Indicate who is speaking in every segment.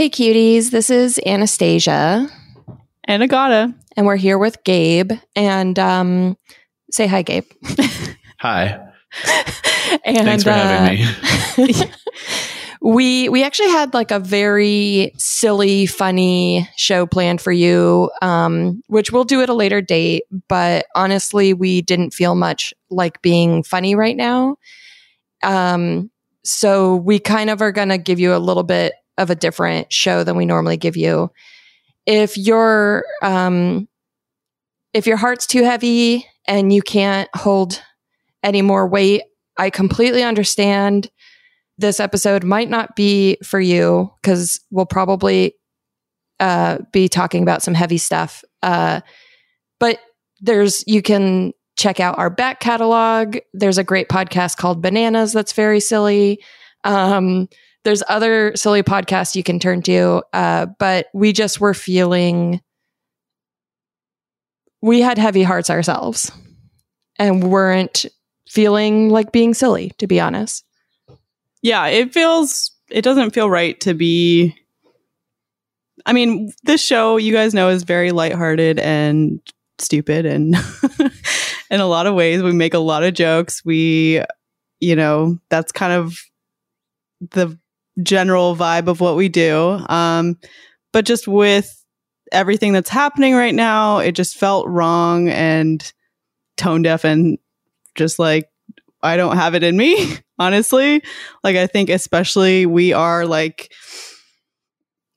Speaker 1: Hey, cuties. This is Anastasia.
Speaker 2: And Agata.
Speaker 1: And we're here with Gabe. And um, say hi, Gabe.
Speaker 3: Hi.
Speaker 1: and,
Speaker 3: Thanks for having me.
Speaker 1: we we actually had like a very silly, funny show planned for you, um, which we'll do at a later date. But honestly, we didn't feel much like being funny right now. Um, so we kind of are going to give you a little bit of a different show than we normally give you. If your um, if your heart's too heavy and you can't hold any more weight, I completely understand. This episode might not be for you because we'll probably uh, be talking about some heavy stuff. Uh, but there's you can check out our back catalog. There's a great podcast called Bananas that's very silly. Um, there's other silly podcasts you can turn to, uh, but we just were feeling we had heavy hearts ourselves and weren't feeling like being silly, to be honest.
Speaker 2: Yeah, it feels it doesn't feel right to be I mean, this show you guys know is very lighthearted and stupid and in a lot of ways we make a lot of jokes. We you know, that's kind of the general vibe of what we do. Um, but just with everything that's happening right now, it just felt wrong and tone deaf and just like I don't have it in me, honestly. Like I think especially we are like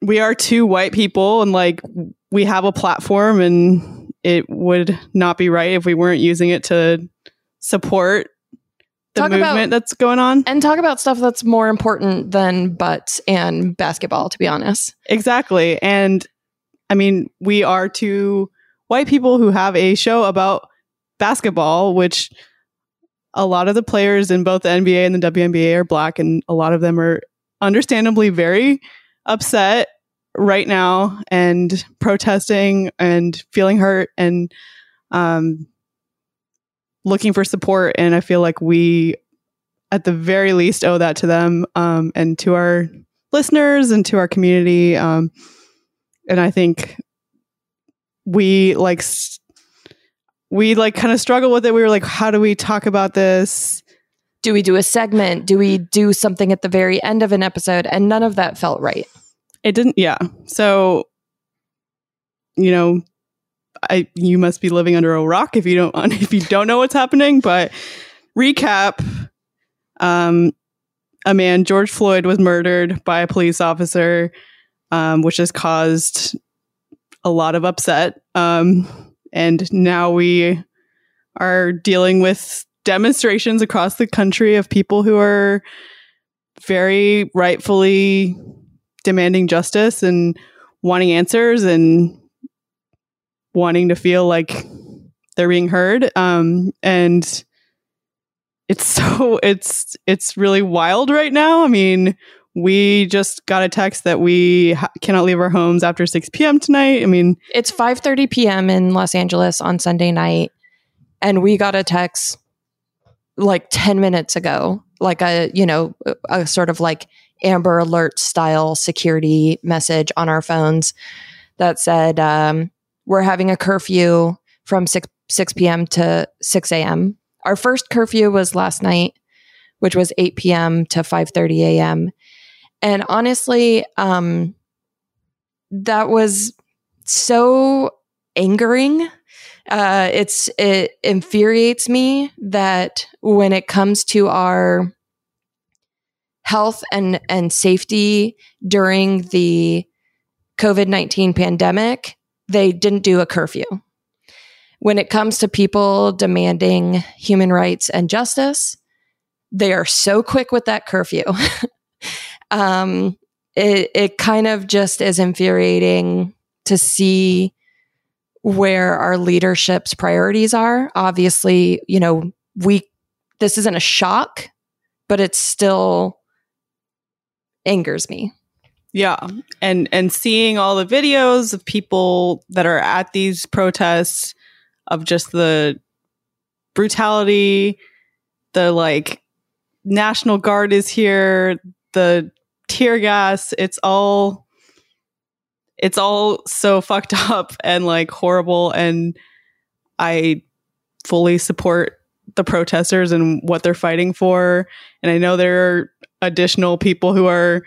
Speaker 2: we are two white people and like we have a platform and it would not be right if we weren't using it to support the
Speaker 1: Talk
Speaker 2: movement
Speaker 1: about-
Speaker 2: that's going on.
Speaker 1: And talk about stuff that's more important than butts and basketball, to be honest.
Speaker 2: Exactly. And I mean, we are two white people who have a show about basketball, which a lot of the players in both the NBA and the WNBA are black, and a lot of them are understandably very upset right now and protesting and feeling hurt and um, looking for support. And I feel like we, at the very least, owe that to them um, and to our listeners and to our community. Um, and I think we like we like kind of struggle with it. We were like, how do we talk about this?
Speaker 1: Do we do a segment? Do we do something at the very end of an episode? And none of that felt right.
Speaker 2: It didn't. Yeah. So, you know, I you must be living under a rock if you don't if you don't know what's happening. But recap: um, a man, George Floyd, was murdered by a police officer, um, which has caused a lot of upset. Um, and now we are dealing with demonstrations across the country of people who are very rightfully demanding justice and wanting answers and wanting to feel like they're being heard um and it's so it's it's really wild right now i mean we just got a text that we ha- cannot leave our homes after 6 p.m tonight i mean
Speaker 1: It's 5:30 p.m. in Los Angeles on Sunday night, and we got a text like 10 minutes ago, like a you know a, sort of like Amber Alert style security message on our phones that said um, we're having a curfew from 6 6 p.m. to 6 a.m. Our first curfew was last night, which was 8 p.m. to 5:30 a.m. And honestly, um, that was so angering. Uh, it's it infuriates me that when it comes to our health and and safety during the COVID nineteen pandemic, they didn't do a curfew. When it comes to people demanding human rights and justice, they are so quick with that curfew. um, it it kind of just is infuriating to see where our leadership's priorities are. Obviously, you know, we this isn't a shock, but it still angers me.
Speaker 2: Yeah. And and seeing all the videos of people that are at these protests of just the brutality, the like National Guard is here, the tear gas, it's all it's all so fucked up and like horrible and I fully support the protesters and what they're fighting for and I know there are additional people who are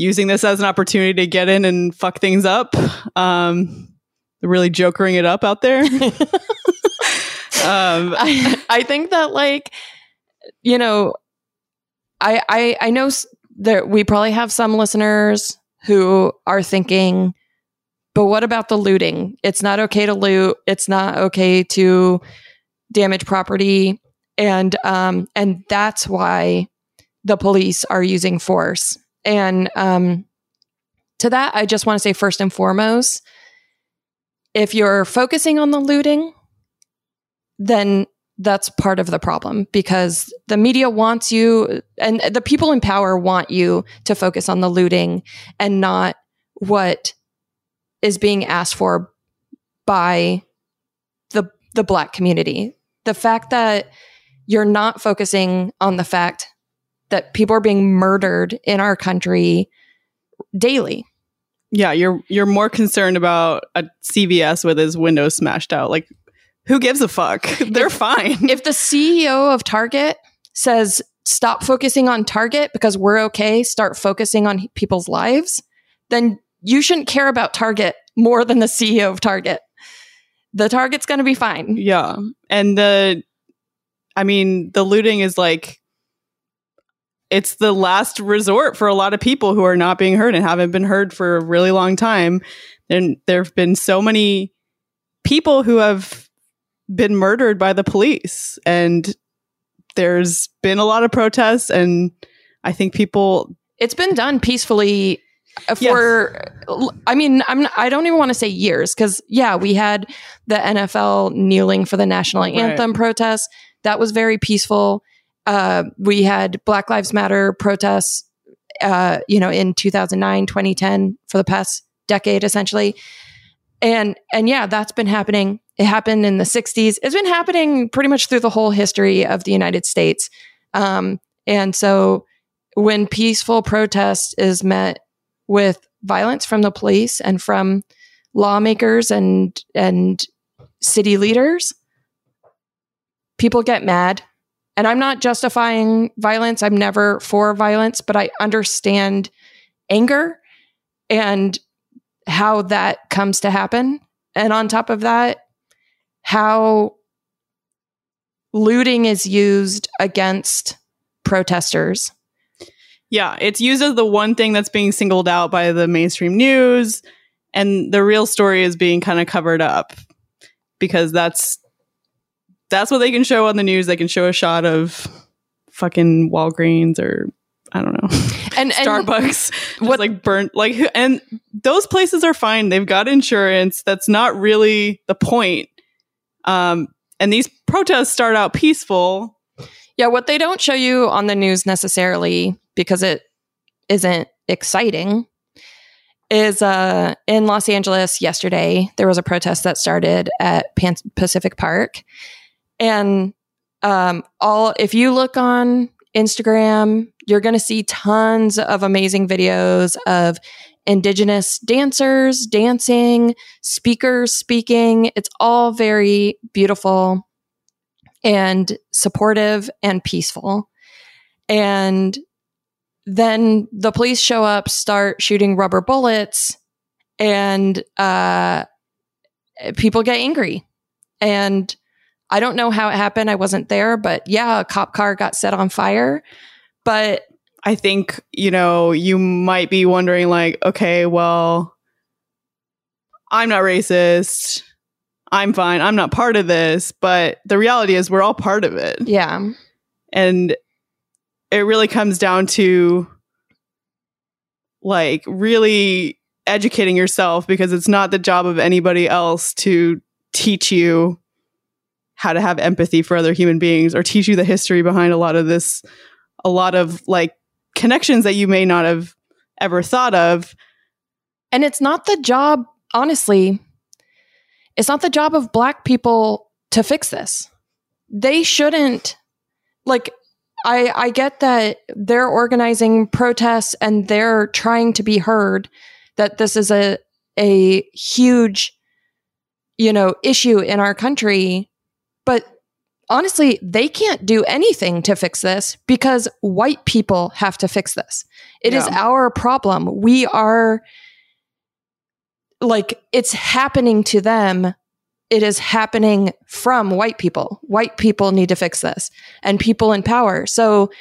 Speaker 2: using this as an opportunity to get in and fuck things up. Um really jokering it up out there. um
Speaker 1: I, I think that like you know I I I know that we probably have some listeners who are thinking but what about the looting? It's not okay to loot. It's not okay to damage property and um and that's why the police are using force. And um to that I just want to say first and foremost if you're focusing on the looting then that's part of the problem because the media wants you and the people in power want you to focus on the looting and not what is being asked for by the the black community. The fact that you're not focusing on the fact that people are being murdered in our country daily.
Speaker 2: yeah, you're you're more concerned about a CVS with his windows smashed out. Like who gives a fuck? They're fine.
Speaker 1: If the CEO of Target says stop focusing on Target because we're okay, start focusing on people's lives, then you shouldn't care about Target more than the CEO of Target. The Target's going to be fine.
Speaker 2: Yeah. And the I mean, the looting is like it's the last resort for a lot of people who are not being heard and haven't been heard for a really long time. And there have been so many people who have been murdered by the police and there's been a lot of protests and I think people
Speaker 1: It's been done peacefully for I mean, I'm I don't even want to say years cuz yeah, we had the NFL kneeling for the national anthem protest. That was very peaceful. Uh, we had Black Lives Matter protests uh, you know, in 2009, 2010 for the past decade essentially. And and yeah, that's been happening. It happened in the 60s. It's been happening pretty much through the whole history of the United States. Um, and so when peaceful protest is met with violence from the police and from lawmakers and and city leaders, people get mad. And I'm not justifying violence. I'm never for violence, but I understand anger and how that comes to happen. And on top of that, how looting is used against protesters.
Speaker 2: Yeah, it's used as the one thing that's being singled out by the mainstream news, and the real story is being kind of covered up because that's that's what they can show on the news. They can show a shot of fucking Walgreens or I don't know
Speaker 1: And, and
Speaker 2: Starbucks,
Speaker 1: what-
Speaker 2: what like burnt like and those places are fine. They've got insurance. That's not really the point. Um, and these protests start out peaceful.
Speaker 1: Yeah, what they don't show you on the news necessarily because it isn't exciting is uh in Los Angeles yesterday there was a protest that started at Pan- Pacific Park and um all if you look on Instagram you're going to see tons of amazing videos of indigenous dancers dancing speakers speaking it's all very beautiful and supportive and peaceful. And then the police show up, start shooting rubber bullets, and uh, people get angry. And I don't know how it happened. I wasn't there, but yeah, a cop car got set on fire. But
Speaker 2: I think, you know, you might be wondering, like, okay, well, I'm not racist. I'm fine. I'm not part of this. But the reality is, we're all part of it.
Speaker 1: yeah,
Speaker 2: And it really comes down to like really educating yourself because it's not the job of anybody else to teach you how to have empathy for other human beings or teach you the history behind a lot of this a lot of like connections that you may not have ever thought of
Speaker 1: And it's not the job, honestly, it's not the job of black people to fix this. They shouldn't like I I get that they're organizing protests and they're trying to be heard that this is a a huge, you know, issue in our country. But honestly, they can't do anything to fix this because white people have to fix this. It is
Speaker 2: Yeah.
Speaker 1: our problem. We are like, it's happening to them. It is happening from white people. White people need to fix this and people in power. So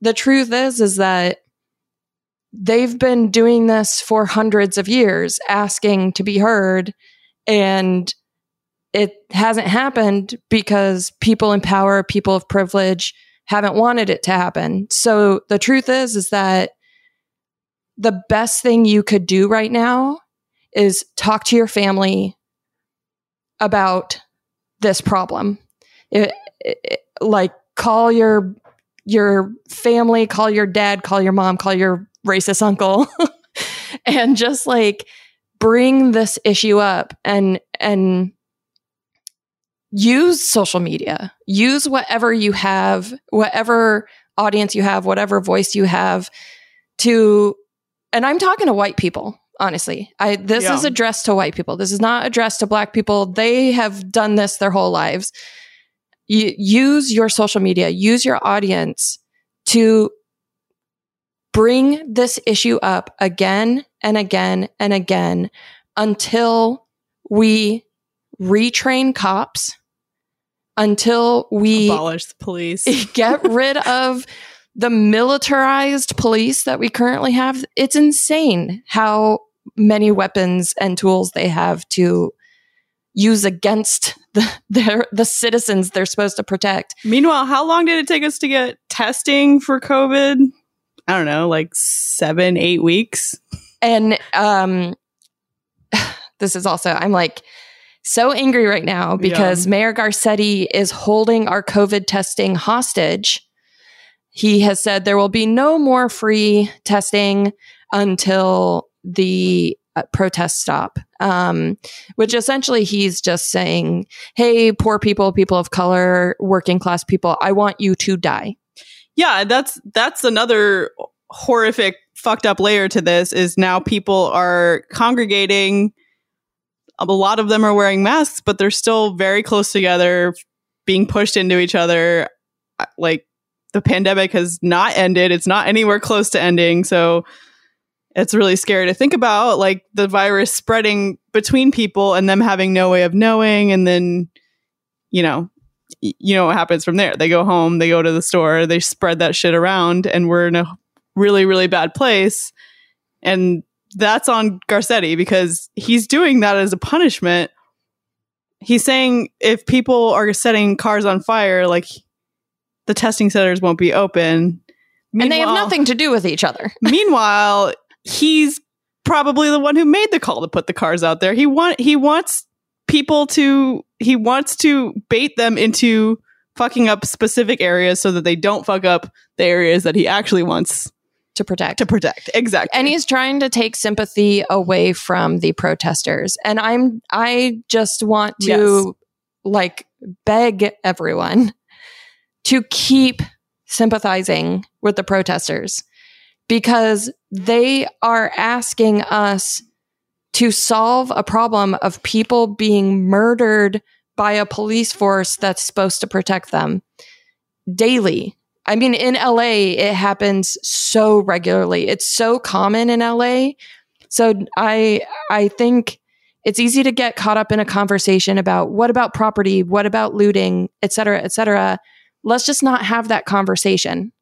Speaker 1: the truth is, is that they've been doing this for hundreds of years, asking to be heard. And it hasn't happened because people in power, people of privilege haven't wanted it to happen. So the truth is, is that the best thing you could do right now is talk to your family about this problem. It, it- like call your your family, call your dad, call your mom, call your racist uncle and just like bring this issue up and and use social media. Use whatever you have, whatever audience you have, whatever voice you have to and I'm talking to white people, honestly. I this
Speaker 2: Yeah.
Speaker 1: is addressed to white people. This is not addressed to black people. They have done this their whole lives. You, use your social media, use your audience to bring this issue up again and again and again until we retrain cops, until we
Speaker 2: Abolish the police.
Speaker 1: get rid of the militarized police that we currently have. It's insane how many weapons and tools they have to use against the their, the citizens they're supposed to protect.
Speaker 2: Meanwhile, how long did it take us to get testing for COVID? I don't know, like seven, eight weeks.
Speaker 1: And um this is also I'm like so angry right now because Mayor Garcetti is holding our COVID testing hostage. He has said there will be no more free testing until the uh, protests stop. Um, which essentially he's just saying, "Hey, poor people, people of color, working class people, I want you to die."
Speaker 2: Yeah, that's that's another horrific fucked up layer to this is now people are congregating a lot of them are wearing masks but they're still very close together being pushed into each other. Like the pandemic has not ended. It's not anywhere close to ending. So it's really scary to think about like the virus spreading between people and them having no way of knowing. And then you know you know what happens from there. They go home they go to the store they spread that shit around and we're in a really really bad place. And that's on garcetti because he's doing that as a punishment he's saying if people are setting cars on fire like the testing centers won't be open
Speaker 1: and they have nothing to do with each other.
Speaker 2: Meanwhile, he's probably the one who made the call to put the cars out there. He want he wants people to he wants to bait them into fucking up specific areas so that they don't fuck up the areas that he actually wants
Speaker 1: To protect.
Speaker 2: to protect. Exactly.
Speaker 1: and he's trying to take sympathy away from the protesters and i'm i just want to
Speaker 2: Yes.
Speaker 1: like beg everyone to keep sympathizing with the protesters because they are asking us to solve a problem of people being murdered by a police force that's supposed to protect them daily I mean, in LA, it happens so regularly. It's so common in LA. So I I think it's easy to get caught up in a conversation about what about property, what about looting, et cetera, et cetera. Let's just not have that conversation.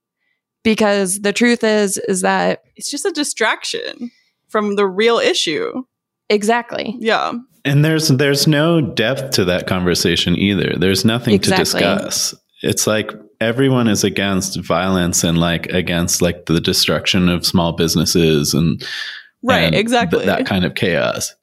Speaker 1: Because the truth is, is that
Speaker 2: it's just a distraction from the real issue.
Speaker 1: exactly.
Speaker 2: Yeah.
Speaker 3: And there's there's no depth to that conversation either. There's nothing
Speaker 1: Exactly.
Speaker 3: to discuss. It's like everyone is against violence and like against like the destruction of small businesses and
Speaker 2: Right,
Speaker 3: and
Speaker 2: exactly.
Speaker 3: th- that kind of chaos.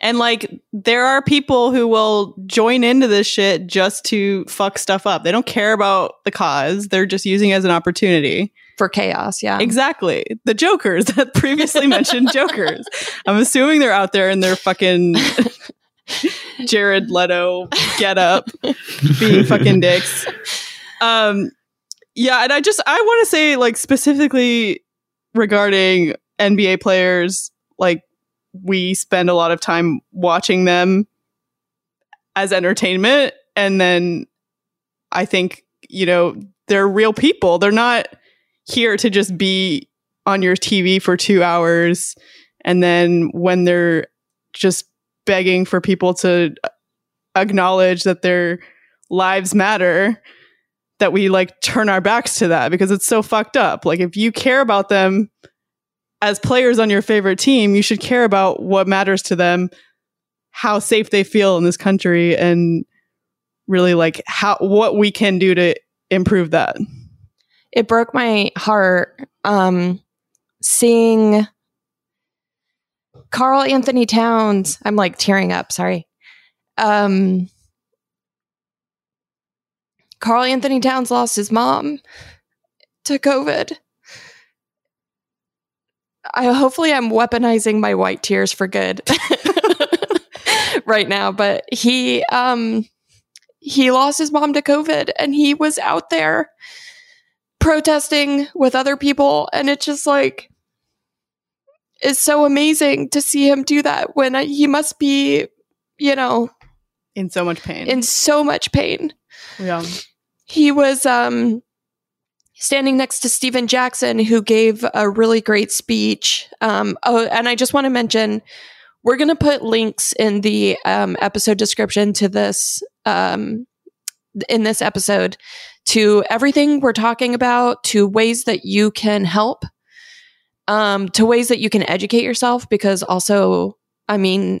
Speaker 2: And like there are people who will join into this shit just to fuck stuff up. They don't care about the cause. They're just using it as an opportunity.
Speaker 1: For chaos, yeah.
Speaker 2: Exactly. The jokers that previously mentioned jokers. I'm assuming they're out there in their fucking Jared Leto get up being fucking dicks. Um yeah, and I just I want to say like specifically regarding NBA players like we spend a lot of time watching them as entertainment. And then I think, you know, they're real people. They're not here to just be on your TV for two hours. And then when they're just begging for people to acknowledge that their lives matter, that we like turn our backs to that because it's so fucked up. Like, if you care about them as players on your favorite team, you should care about what matters to them, how safe they feel in this country, and really like how what we can do to improve that.
Speaker 1: It broke my heart um, seeing Karl-Anthony Towns. I'm like tearing up. Sorry. Um, Karl-Anthony Towns lost his mom to COVID. I hopefully I'm weaponizing my white tears for good right now, but he um he lost his mom to COVID and he was out there protesting with other people and it's just like it's so amazing to see him do that when I, he must be, you know,
Speaker 2: in so much pain.
Speaker 1: in so much pain.
Speaker 2: yeah.
Speaker 1: He was um standing next to Stephen Jackson, who gave a really great speech. Um, oh, and I just want to mention we're going to put links in the um, episode description to this um, in this episode to everything we're talking about, to ways that you can help, um, to ways that you can educate yourself. Because also, I mean,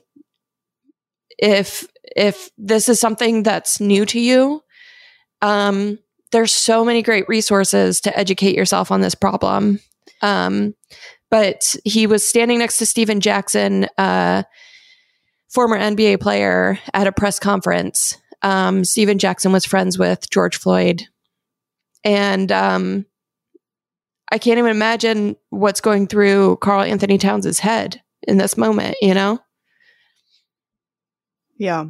Speaker 1: if if this is something that's new to you, um, there's so many great resources to educate yourself on this problem. Um, but he was standing next to Stephen Jackson, uh, former NBA player, at a press conference. Um, Stephen Jackson was friends with George Floyd. And um, I can't even imagine what's going through Karl-Anthony Towns' head in this moment, you know?
Speaker 2: Yeah.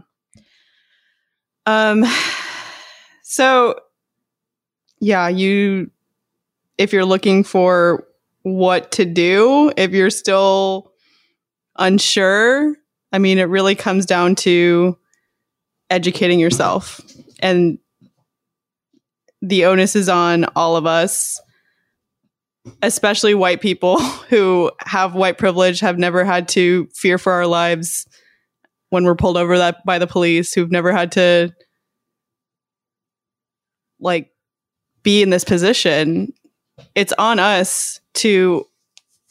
Speaker 2: Um so yeah, you if you're looking for what to do, if you're still unsure, I mean it really comes down to educating yourself. And the onus is on all of us especially white people who have white privilege have never had to fear for our lives when we're pulled over that by the police who've never had to like be in this position it's on us to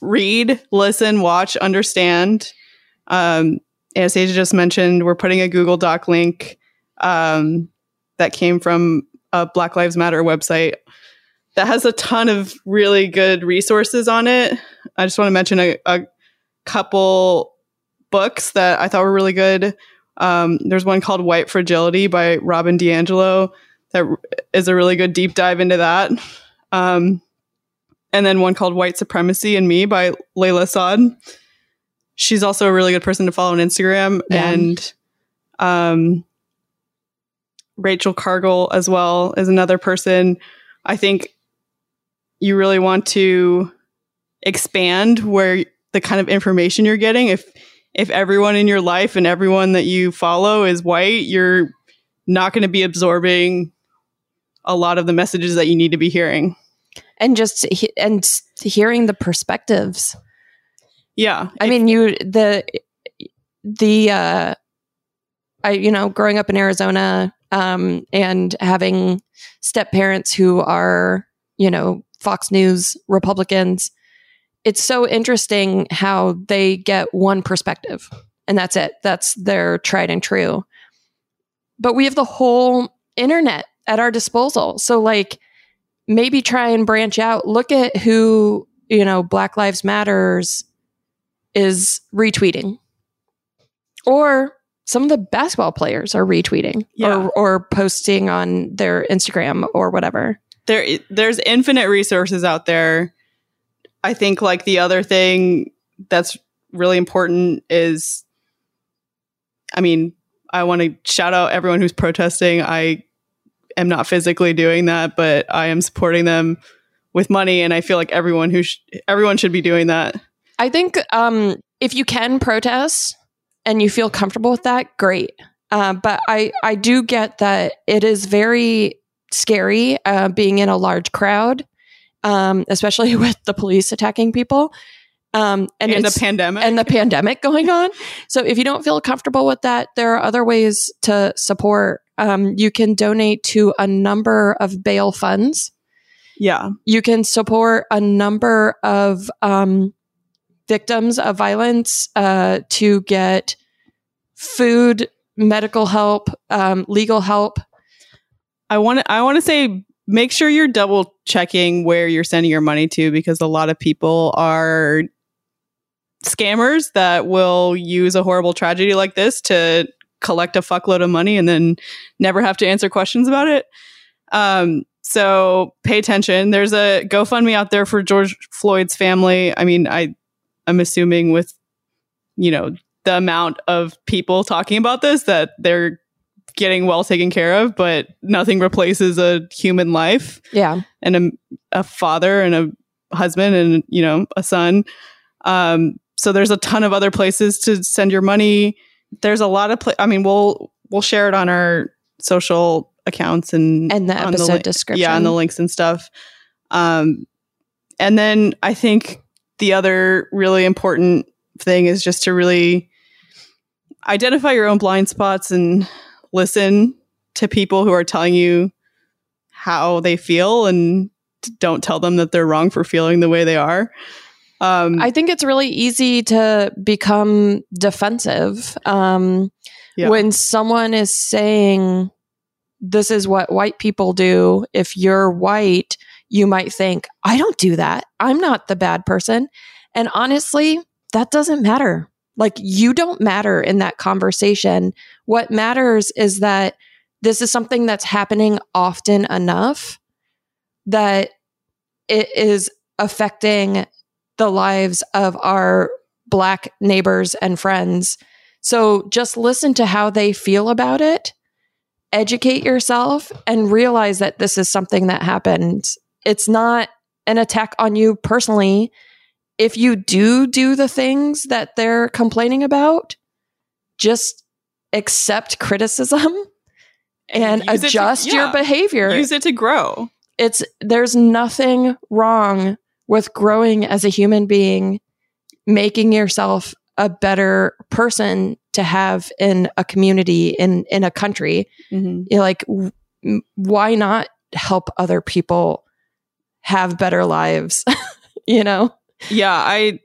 Speaker 2: read listen watch understand. Um anastasia just mentioned we're putting a google doc link um that came from a black lives matter website that has a ton of really good resources on it. I just want to mention a, a couple books that i thought were really good. Um, there's one called white fragility by robin diangelo that is a really good deep dive into that. Um, and then one called white supremacy and me by layla saad. She's also a really good person to follow on instagram
Speaker 1: Yeah.
Speaker 2: and um, rachel cargle as well is another person. I think you really want to expand where the kind of information you're getting. If if everyone in your life and everyone that you follow is white you're not going to be absorbing a lot of the messages that you need to be hearing
Speaker 1: And just he- and hearing the perspectives.
Speaker 2: yeah
Speaker 1: I mean, you the the uh, I you know, growing up in Arizona, um, and having step parents who are you know Fox News Republicans. It's so interesting how they get one perspective, and that's it. That's their tried and true. But we have the whole internet at our disposal, so like maybe try and branch out. Look at who you know Black Lives Matters is retweeting. Or some of the basketball players are retweeting
Speaker 2: Yeah.
Speaker 1: or, or posting on their Instagram or whatever.
Speaker 2: there there's infinite resources out there i think like the other thing that's really important is i mean i want to shout out everyone who's protesting i am not physically doing that but i am supporting them with money and i feel like everyone who sh- everyone should be doing that
Speaker 1: I think um, if you can protest and you feel comfortable with that, great. Uh, but I, I do get that it is very scary uh, being in a large crowd, um, especially with the police attacking people. Um, and,
Speaker 2: and the pandemic.
Speaker 1: and the pandemic going on. So if you don't feel comfortable with that, there are other ways to support. Um, you can donate to a number of bail funds.
Speaker 2: yeah.
Speaker 1: You can support a number of um, victims of violence uh, to get food, medical help, um, legal help.
Speaker 2: I want to I want to say make sure you're double checking where you're sending your money to because a lot of people are scammers that will use a horrible tragedy like this to collect a fuckload of money and then never have to answer questions about it. Um, so pay attention. There's a GoFundMe out there for George Floyd's family. I mean, I I'm assuming with you know the amount of people talking about this that they're getting well taken care of, but nothing replaces a human life
Speaker 1: Yeah.
Speaker 2: and a, a father and a husband and you know a son. Um, so there's a ton of other places to send your money. There's a lot of pla- I mean, we'll we'll share it on our social accounts and
Speaker 1: And the episode
Speaker 2: link-
Speaker 1: description.
Speaker 2: Yeah, and the links and stuff. Um, and then I think the other really important thing is just to really identify your own blind spots and listen to people who are telling you how they feel and don't tell them that they're wrong for feeling the way they are. Um,
Speaker 1: I think it's really easy to become defensive um,
Speaker 2: Yeah.
Speaker 1: when someone is saying, This is what white people do. If you're white, you might think, I don't do that. I'm not the bad person. And honestly, that doesn't matter. Like, you don't matter in that conversation. What matters is that this is something that's happening often enough that it is affecting the lives of our black neighbors and friends. So just listen to how they feel about it, educate yourself, and realize that this is something that happens. It's not an attack on you personally. If you do do the things that they're complaining about, just accept criticism and
Speaker 2: use it to-
Speaker 1: adjust your behavior
Speaker 2: use it to grow.
Speaker 1: it's there's nothing wrong with growing as a human being making yourself a better person to have in a community in in a country.
Speaker 2: Mhm.
Speaker 1: You're like w- why not help other people have better lives? You know?
Speaker 2: Yeah i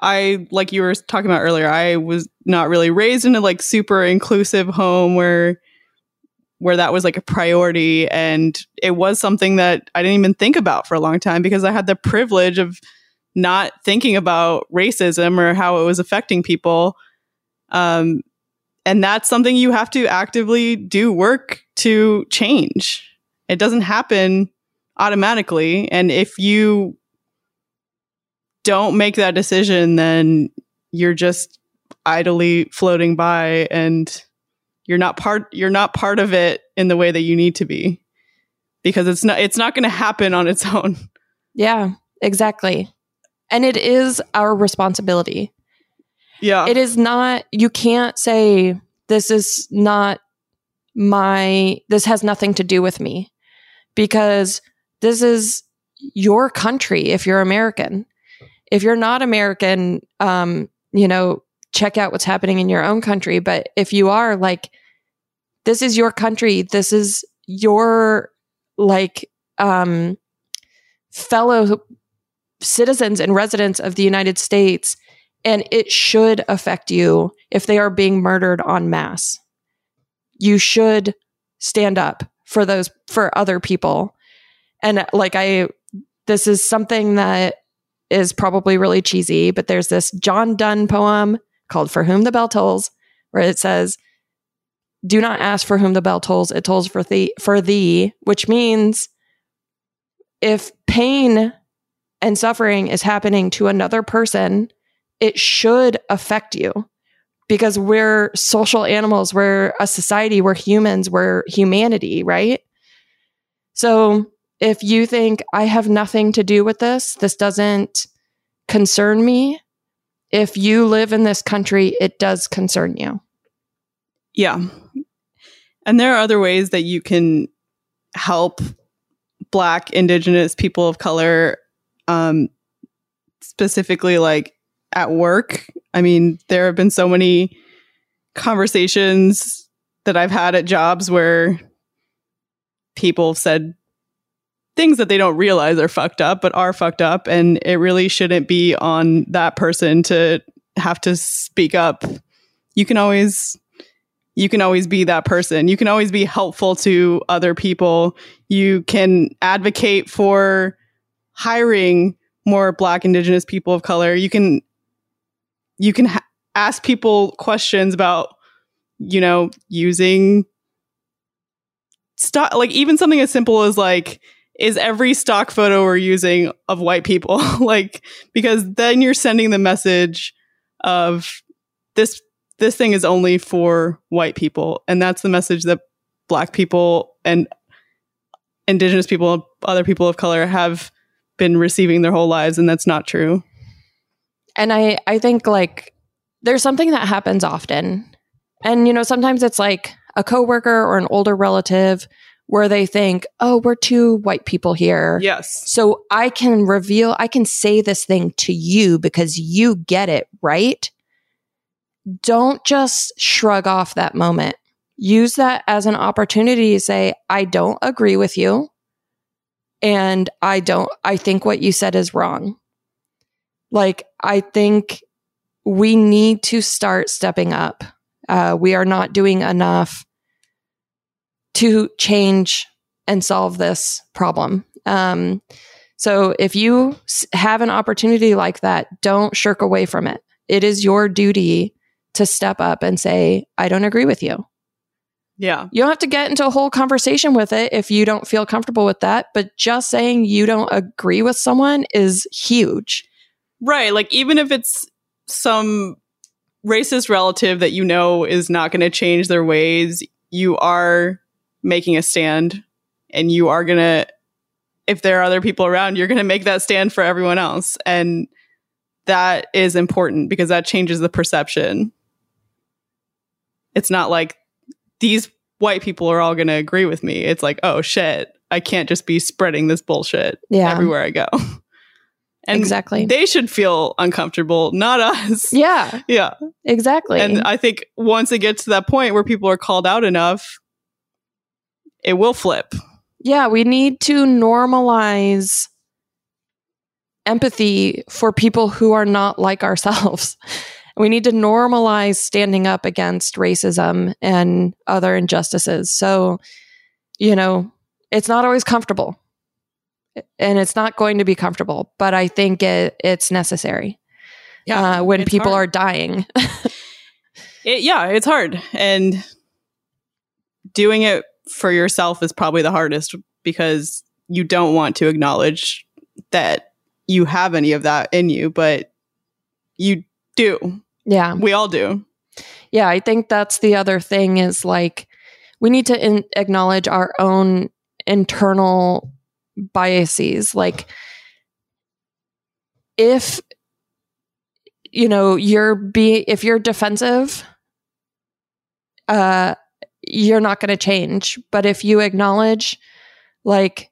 Speaker 2: i like you were talking about earlier i was not really raised in a like super inclusive home where where that was like a priority and it was something that i didn't even think about for a long time because i had the privilege of not thinking about racism or how it was affecting people. Um and that's something you have to actively do work to change. It doesn't happen automatically and if you don't make that decision, then you're just idly floating by and you're not part you're not part of it in the way that you need to be. Because it's not it's not gonna happen on its own.
Speaker 1: yeah exactly and it is our responsibility
Speaker 2: Yeah.
Speaker 1: it is not you can't say this is not my this has nothing to do with me because this is your country if you're american if you're not american um you know check out what's happening in your own country but if you are like this is your country this is your like um fellow citizens and residents of the united states and it should affect you if they are being murdered en masse. You should stand up for those for other people. And like I this is something that is probably really cheesy, but there's this John Donne poem called For Whom the Bell Tolls where it says do not ask for whom the bell tolls, it tolls for thee for thee, which means if pain and suffering is happening to another person, it should affect you because we're social animals, we're a society, we're humans, we're humanity, right? So if you think I have nothing to do with this, this doesn't concern me, if you live in this country, it does concern you.
Speaker 2: Yeah. And there are other ways that you can help Black, Indigenous, people of color, um, specifically like at work. I mean, there have been so many conversations that I've had at jobs where people said things that they don't realize are fucked up, but are fucked up. And it really shouldn't be on that person to have to speak up. You can always you can always be that person. You can always be helpful to other people. You can advocate for hiring more black indigenous people of color. You can you can ha- ask people questions about you know using stock like even something as simple as like is every stock photo we're using of white people. Like because then you're sending the message of this this thing is only for white people. And that's the message that black people and indigenous people and other people of color have been receiving their whole lives and that's not true.
Speaker 1: And i i think like there's something that happens often. And you know sometimes it's like a coworker or an older relative where they think oh we're two white people here.
Speaker 2: Yes.
Speaker 1: So i can reveal i can say this thing to you because you get it right? Don't just shrug off that moment. Use that as an opportunity to say i don't agree with you and i don't i think what you said is wrong. Like i think we need to start stepping up. Uh, we are not doing enough to change and solve this problem. Um, so if you have an opportunity like that, don't shirk away from it. It is your duty to step up and say, I don't agree with you.
Speaker 2: Yeah.
Speaker 1: You don't have to get into a whole conversation with it if you don't feel comfortable with that, but just saying you don't agree with someone is huge.
Speaker 2: Right. Like, even if it's some racist relative that you know is not going to change their ways, you are making a stand and you are going to if there are other people around, you're going to make that stand for everyone else and that is important because that changes the perception. It's not like these white people are all going to agree with me. It's like, oh shit, I can't just be spreading this bullshit
Speaker 1: Yeah.
Speaker 2: everywhere I go. And
Speaker 1: Exactly.
Speaker 2: They should feel uncomfortable, not us.
Speaker 1: Yeah,
Speaker 2: Yeah.
Speaker 1: exactly.
Speaker 2: And I think once it gets to that point where people are called out enough, it will flip.
Speaker 1: yeah, we need to normalize empathy for people who are not like ourselves. We need to normalize standing up against racism and other injustices. So, you know, it's not always comfortable. And it's not going to be comfortable, but I think it, it's necessary uh, when people
Speaker 2: hard.
Speaker 1: are dying.
Speaker 2: It, yeah, it's hard. And doing it for yourself is probably the hardest because you don't want to acknowledge that you have any of that in you, but you do.
Speaker 1: yeah.
Speaker 2: We all do.
Speaker 1: Yeah, I think that's the other thing is like we need to in- acknowledge our own internal biases. Like if you know you're being if you're defensive, uh, you're not going to change. But if you acknowledge, like,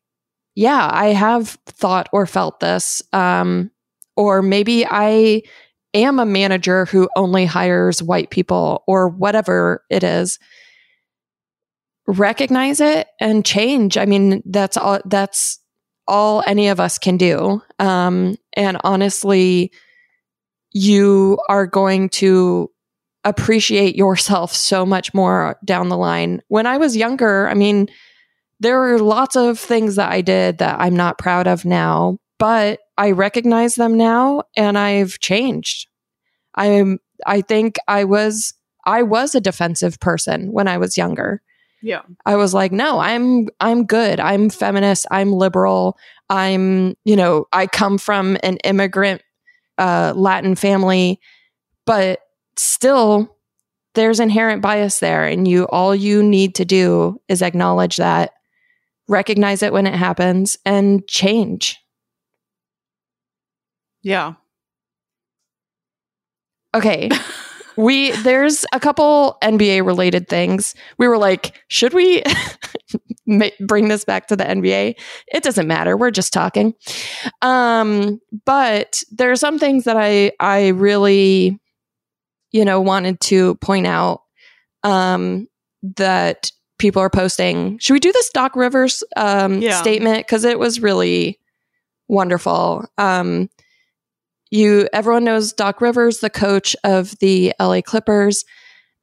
Speaker 1: yeah, I have thought or felt this, um, or maybe I am a manager who only hires white people or whatever it is recognize it and change i mean that's all that's all any of us can do um and honestly you are going to appreciate yourself so much more down the line when i was younger i mean there were lots of things that i did that i'm not proud of now but i recognize them now and i've changed i'm i think i was i was a defensive person when i was younger
Speaker 2: Yeah.
Speaker 1: I was like, no, I'm I'm good. I'm feminist. I'm liberal. I'm, you know, I come from an immigrant uh, Latin family, but still there's inherent bias there and you all you need to do is acknowledge that, recognize it when it happens and change.
Speaker 2: Yeah.
Speaker 1: Okay. we there's a couple NBA related things. We were like, should we bring this back to the NBA? It doesn't matter. We're just talking. Um, but there are some things that I I really, you know, wanted to point out um, that people are posting. Should we do this Doc Rivers um,
Speaker 2: Yeah.
Speaker 1: statement because it was really wonderful. Um, you everyone knows Doc Rivers, the coach of the LA Clippers,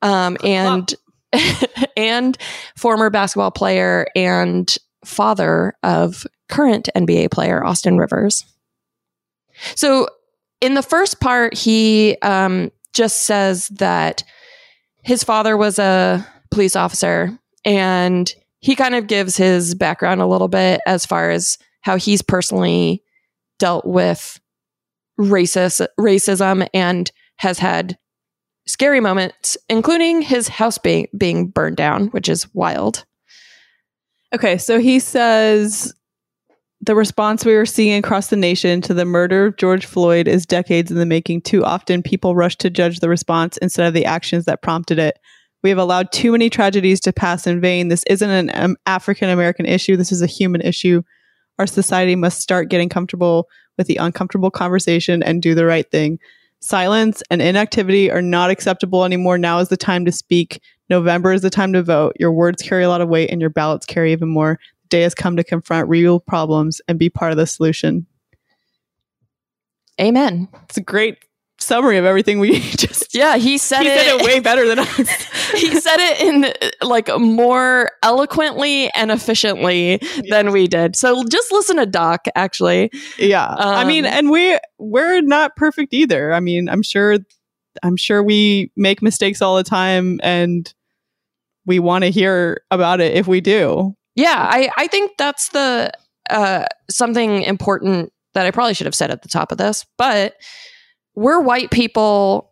Speaker 1: um, and and former basketball player and father of current NBA player Austin Rivers. So in the first part, he um, just says that his father was a police officer and he kind of gives his background a little bit as far as how he's personally dealt with racist racism and has had scary moments, including his house being being burned down, which is wild.
Speaker 2: Okay, so he says the response we are seeing across the nation to the murder of George Floyd is decades in the making. Too often, people rush to judge the response instead of the actions that prompted it. We have allowed too many tragedies to pass in vain. This isn't an um, African American issue. This is a human issue. Our society must start getting comfortable with the uncomfortable conversation and do the right thing. Silence and inactivity are not acceptable anymore. Now is the time to speak. November is the time to vote. Your words carry a lot of weight and your ballots carry even more. Day has come to confront real problems and be part of the solution.
Speaker 1: Amen.
Speaker 2: It's a great summary of everything we just
Speaker 1: Yeah, he said
Speaker 2: he
Speaker 1: it.
Speaker 2: said it way better than us.
Speaker 1: he said it in like more eloquently and efficiently than we did. So just listen to Doc. Actually,
Speaker 2: yeah. I mean,
Speaker 1: Um,
Speaker 2: and we we're not perfect either. I mean, I'm sure I'm sure we make mistakes all the time and we want to hear about it if we do.
Speaker 1: Yeah, I I think that's the uh, something important that I probably should have said at the top of this, but we're white people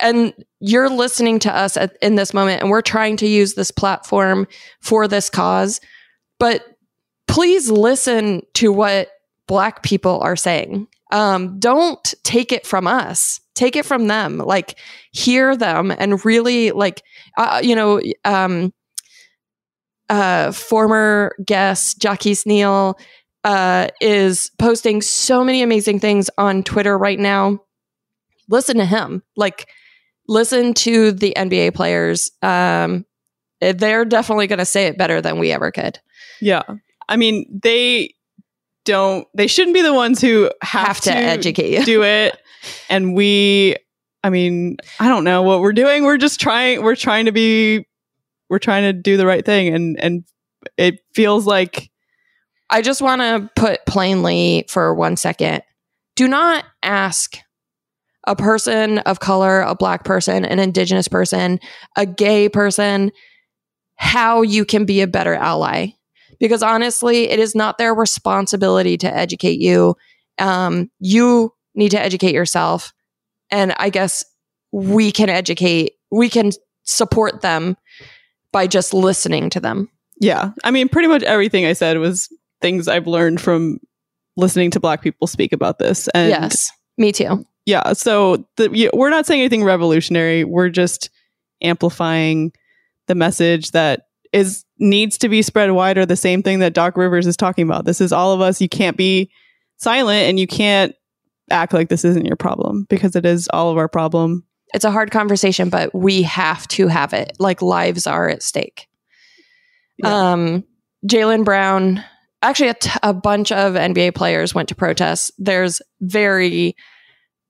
Speaker 1: and you're listening to us at, in this moment and we're trying to use this platform for this cause but please listen to what black people are saying. Um, don't take it from us. Take it from them. Like hear them and really like uh, you know um, uh, former guest Jackie Neal uh, is posting so many amazing things on Twitter right now. Listen to him. Like, listen to the NBA players. Um, they're definitely going to say it better than we ever could.
Speaker 2: Yeah. I mean, they don't they shouldn't be the ones who have,
Speaker 1: Have to educate you.
Speaker 2: do it. And we I mean, I don't know what we're doing. We're just trying we're trying to be we're trying to do the right thing and and it feels like
Speaker 1: I just want to put plainly for one second do not ask a person of color, a black person, an indigenous person, a gay person, how you can be a better ally. Because honestly, it is not their responsibility to educate you. Um, you need to educate yourself. And I guess we can educate, we can support them by just listening to them.
Speaker 2: yeah. I mean, pretty much everything I said was things I've learned from listening to black people speak about this. And
Speaker 1: yes, me too.
Speaker 2: yeah so the, we're not saying anything revolutionary we're just amplifying the message that is needs to be spread wider the same thing that doc rivers is talking about this is all of us you can't be silent and you can't act like this isn't your problem because it is all of our problem
Speaker 1: it's a hard conversation, but we have to have it. Like lives are at stake.
Speaker 2: Yeah.
Speaker 1: Um, Jaylen Brown, actually, a, t- a bunch of NBA players went to protest. There's very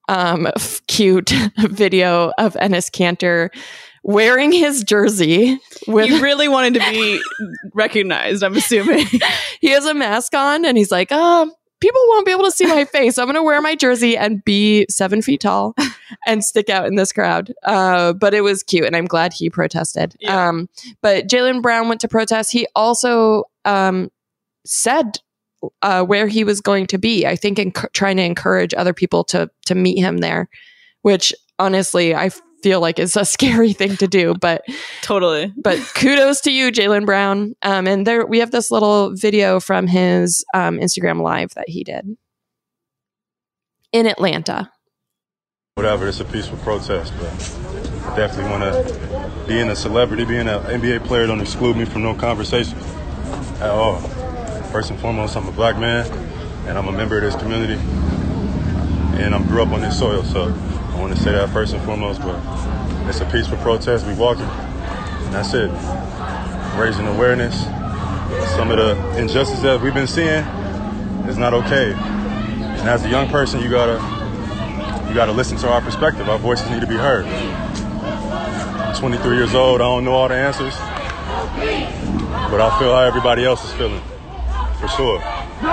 Speaker 1: um, f- cute video of Enes Kanter wearing his jersey with
Speaker 2: you really wanted to be recognized i'm assuming
Speaker 1: he has a mask on and he's like, um, people won't be able to see my face. I'm going to wear my jersey and be seven feet tall and stick out in this crowd. Uh, but it was cute and I'm glad he protested.
Speaker 2: Yeah.
Speaker 1: Um, but Jaylen Brown went to protest. He also um, said uh, where he was going to be. I think enc- trying to encourage other people to to meet him there, which honestly I feel like is a scary thing to do. But
Speaker 2: totally
Speaker 1: but kudos to you, Jaylen Brown. Um, and there we have this little video from his um, Instagram live that he did in Atlanta.
Speaker 4: Whatever, it's a peaceful protest, but I definitely want to. Being a celebrity, being an NBA player, don't exclude me from no conversation at all. First and foremost, I'm a black man, and I'm a member of this community, and I grew up on this soil, so I want to say that first and foremost. But it's a peaceful protest. We walking, and that's it. Raising awareness. Some of the injustices that we've been seeing is not okay. And as a young person, you gotta you gotta listen to our perspective. Our voices need to be heard. I'm 23 years old. I don't know all the answers, but I feel how everybody else is feeling, for sure.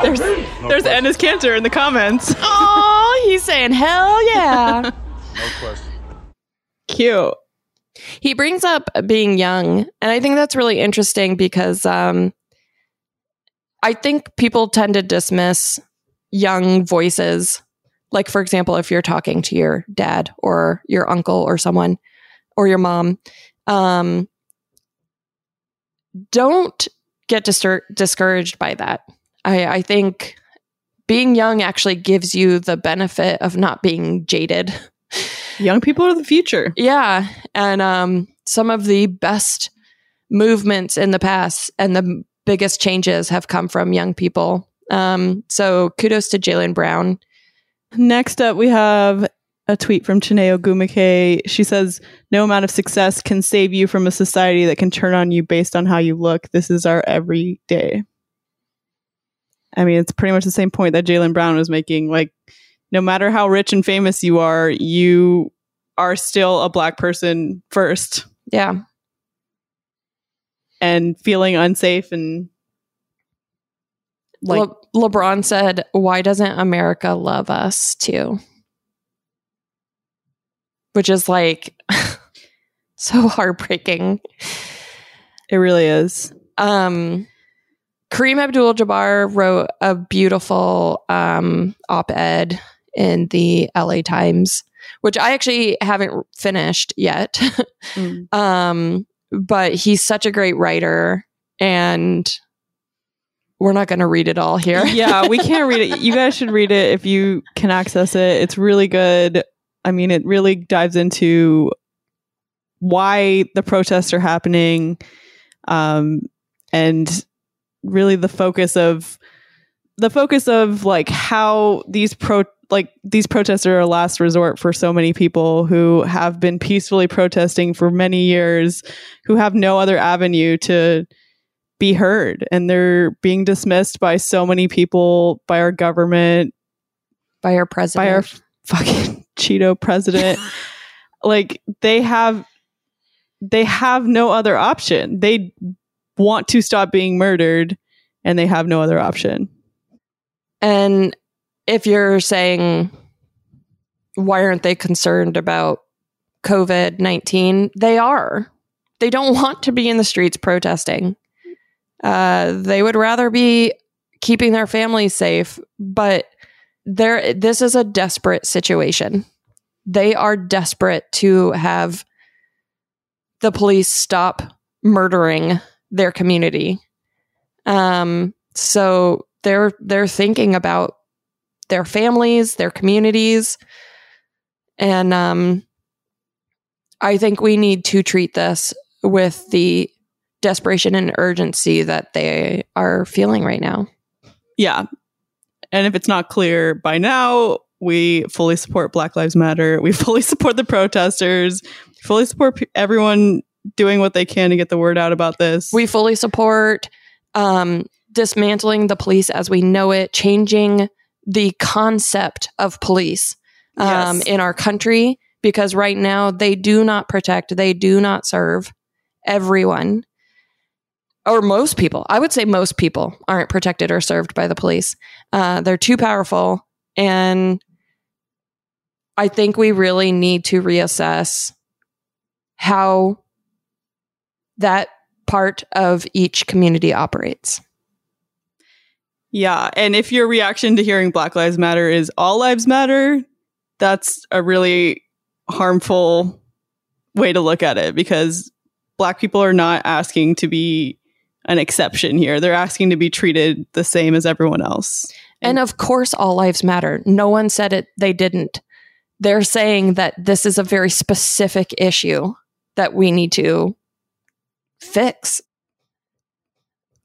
Speaker 2: There's there's
Speaker 4: question.
Speaker 2: Enes Kanter in the comments.
Speaker 1: Oh, he's saying hell yeah.
Speaker 4: No question.
Speaker 2: Cute.
Speaker 1: he brings up being young, and I think that's really interesting because um, I think people tend to dismiss young voices. Like, for example, if you're talking to your dad or your uncle or someone or your mom, um, don't get distur- discouraged by that. I, I think being young actually gives you the benefit of not being jaded.
Speaker 2: Young people are the future.
Speaker 1: Yeah. And um, some of the best movements in the past and the biggest changes have come from young people. Um, so kudos to Jaylen Brown.
Speaker 2: Next up, we have a tweet from Chiney Ogwumike. She says, No amount of success can save you from a society that can turn on you based on how you look. This is our everyday. I mean, it's pretty much the same point that Jaylen Brown was making. Like, no matter how rich and famous you are, you are still a black person first
Speaker 1: Yeah.
Speaker 2: and feeling unsafe and like
Speaker 1: Le- LeBron said, Why doesn't America love us too? Which is like so heartbreaking.
Speaker 2: it really is.
Speaker 1: um Kareem Abdul Jabbar wrote a beautiful um, op ed in the LA Times, which I actually haven't finished yet.
Speaker 2: Mm.
Speaker 1: um, but he's such a great writer, and we're not going to read it all here.
Speaker 2: yeah, we can't read it. You guys should read it if you can access it. It's really good. I mean, it really dives into why the protests are happening, um, and really the focus of the focus of like how these pro like these protests are a last resort for so many people who have been peacefully protesting for many years, who have no other avenue to be heard. And they're being dismissed by so many people by our government
Speaker 1: by our president.
Speaker 2: by our fucking cheeto president. Like they have they have no other option. They want to stop being murdered and they have no other option.
Speaker 1: And if you're saying, why aren't they concerned about COVID 19? They are. They don't want to be in the streets protesting. Uh, they would rather be keeping their families safe, but there this is a desperate situation. They are desperate to have the police stop murdering their community. Um, so they're they're thinking about their families, their communities, and um, I think we need to treat this with the desperation and urgency that they are feeling right now.
Speaker 2: yeah. And if it's not clear by now we fully support black lives matter. We fully support the protesters. Fully support pe- everyone doing what they can to get the word out about this.
Speaker 1: We fully support um, dismantling the police as we know it, changing the concept of police um,
Speaker 2: Yes.
Speaker 1: in our country because right now they do not protect, they do not serve everyone or most people. I would say most people aren't protected or served by the police. Uh, they're too powerful. And I think we really need to reassess how that part of each community operates.
Speaker 2: Yeah. And if your reaction to hearing Black Lives Matter is all lives matter, that's a really harmful way to look at it because Black people are not asking to be an exception here. They're asking to be treated the same as everyone else.
Speaker 1: And of course, all lives matter. No one said it, they didn't. they're saying that this is a very specific issue that we need to fix.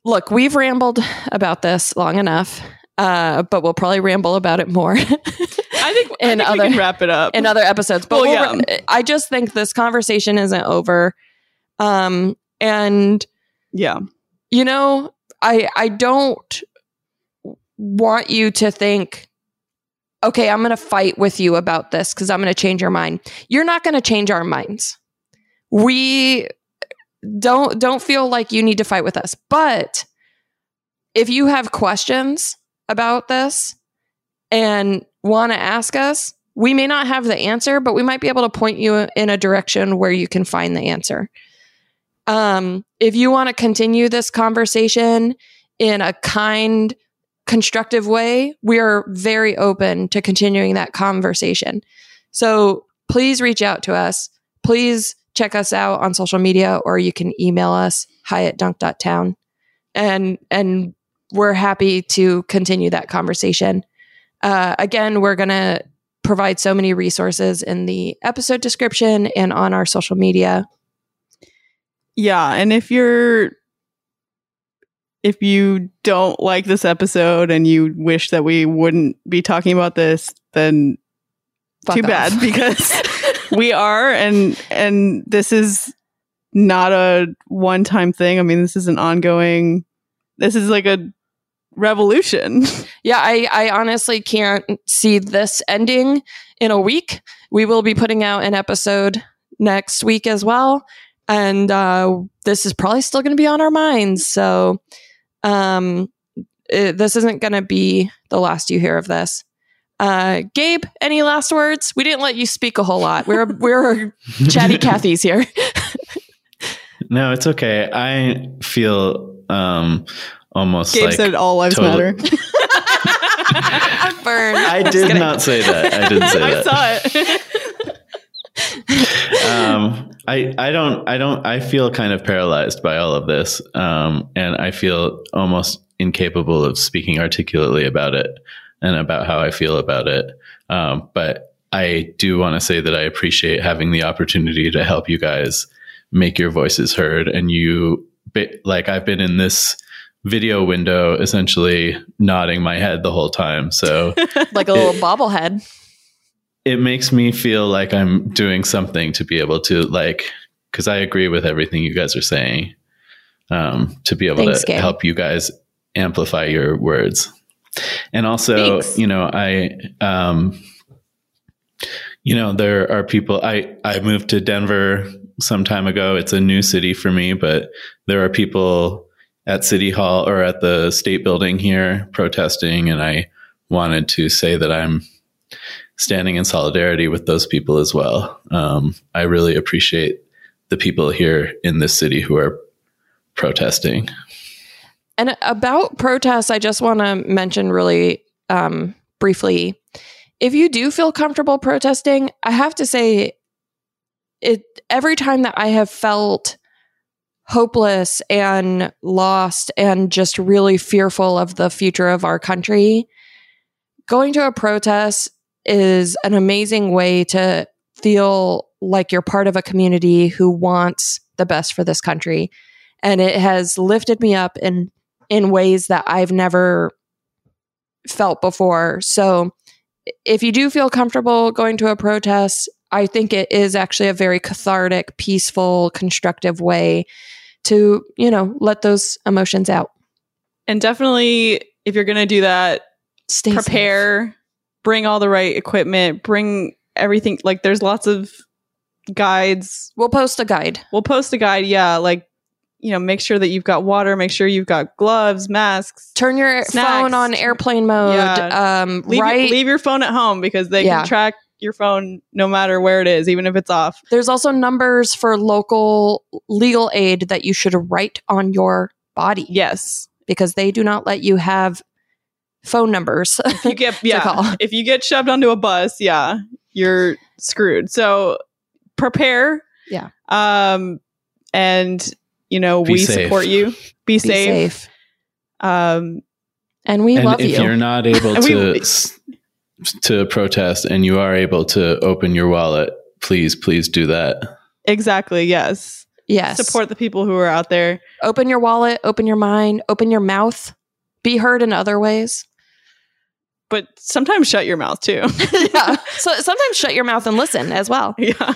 Speaker 1: Look, we've rambled about this long enough, uh, but we'll probably ramble about it more
Speaker 2: I think, I think
Speaker 1: other-
Speaker 2: we can wrap it up.
Speaker 1: in other episodes. But
Speaker 2: Well,
Speaker 1: we'll- I just think this conversation isn't over. Um, and
Speaker 2: yeah.
Speaker 1: you know, I I don't want you to think, okay, I'm going to fight with you about this because I'm going to change your mind. You're not going to change our minds. We don't don't feel like you need to fight with us. But if you have questions about this and want to ask us, we may not have the answer, but we might be able to point you in a direction where you can find the answer. Um, if you want to continue this conversation in a kind, constructive way, we are very open to continuing that conversation. So please reach out to us. Please check us out on social media or you can email us hi at dunk.town. And and we're happy to continue that conversation. Uh, again, we're gonna provide so many resources in the episode description and on our social media.
Speaker 2: Yeah, and if you're if you don't like this episode and you wish that we wouldn't be talking about this, then
Speaker 1: Fuck
Speaker 2: too
Speaker 1: off.
Speaker 2: bad because we are and and this is not a one-time thing. I mean, this is an ongoing this is like a revolution.
Speaker 1: Yeah, I, I honestly can't see this ending in a week. We will be putting out an episode next week as well. And uh, this is probably still going to be on our minds. So um, it, this isn't going to be the last you hear of this. Uh, Gabe, any last words? We didn't let you speak a whole lot. We're we're chatty Cathy's here.
Speaker 3: No, it's okay. I feel um almost
Speaker 2: Gabe
Speaker 3: like
Speaker 2: said all lives
Speaker 3: total-
Speaker 2: matter.
Speaker 1: Burn.
Speaker 3: I did not say that. I didn't say
Speaker 2: I
Speaker 3: that.
Speaker 2: saw it.
Speaker 3: um, I I don't I don't I feel kind of paralyzed by all of this, um, and I feel almost incapable of speaking articulately about it and about how I feel about it. Um, but I do want to say that I appreciate having the opportunity to help you guys make your voices heard, and you like I've been in this video window essentially nodding my head the whole time so
Speaker 1: like a little bobblehead.
Speaker 3: it makes me feel like I'm doing something to be able to like because I agree with everything you guys are saying. Um, to be able
Speaker 1: Thanks,
Speaker 3: to
Speaker 1: Gabe.
Speaker 3: help you guys amplify your words. And also,
Speaker 1: Thanks.
Speaker 3: you know, I um you know, there are people I I moved to Denver some time ago. It's a new city for me, but there are people at City Hall or at the state building here protesting and I wanted to say that I'm standing in solidarity with those people as well. Um, I really appreciate the people here in this city who are protesting.
Speaker 1: And about protests, I just want to mention really um, briefly if you do feel comfortable protesting, I have to say, it every time that I have felt hopeless and lost and just really fearful of the future of our country, going to a protest is an amazing way to feel like you're part of a community who wants the best for this country. And it has lifted me up in in ways that I've never felt before. So if you do feel comfortable going to a protest, I think it is actually a very cathartic, peaceful, constructive way to, you know, let those emotions out.
Speaker 2: and definitely if you're going to do that,
Speaker 1: Stay safe.
Speaker 2: prepare, bring all the right equipment, bring everything. Like there's lots of guides.
Speaker 1: We'll post a guide.
Speaker 2: We'll post a guide. Yeah. Like, you know, make sure that you've got water, make sure you've got gloves, masks.
Speaker 1: Turn your
Speaker 2: Snacks.
Speaker 1: phone on airplane mode.
Speaker 2: Yeah.
Speaker 1: Um,
Speaker 2: Leave,
Speaker 1: right.
Speaker 2: your, leave your phone at home because they
Speaker 1: Yeah.
Speaker 2: can track your phone no matter where it is, even if it's off.
Speaker 1: There's also numbers for local legal aid that you should write on your body
Speaker 2: Yes.
Speaker 1: because they do not let you have phone numbers.
Speaker 2: If you get yeah, if you get shoved onto a bus, yeah, you're screwed. So prepare.
Speaker 1: Yeah.
Speaker 2: Um and you know,
Speaker 3: Be
Speaker 2: we
Speaker 3: safe.
Speaker 2: support you. Be,
Speaker 1: Be
Speaker 2: safe.
Speaker 1: safe.
Speaker 2: Um
Speaker 1: And we
Speaker 3: and
Speaker 1: love
Speaker 3: if
Speaker 1: you.
Speaker 3: If you're not able
Speaker 2: And we-
Speaker 3: to to protest and you are able to open your wallet, please, please do that.
Speaker 2: Exactly. Yes.
Speaker 1: Yes.
Speaker 2: Support the people who are out there.
Speaker 1: Open your wallet, open your mind, open your mouth. Be heard in other ways.
Speaker 2: But sometimes shut your mouth too.
Speaker 1: yeah. So sometimes shut your mouth and listen as well.
Speaker 2: yeah.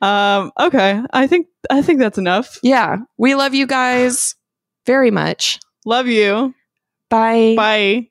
Speaker 2: Um, okay. I think I think that's enough.
Speaker 1: Yeah. We love you guys very much.
Speaker 2: Love you.
Speaker 1: Bye.
Speaker 2: Bye.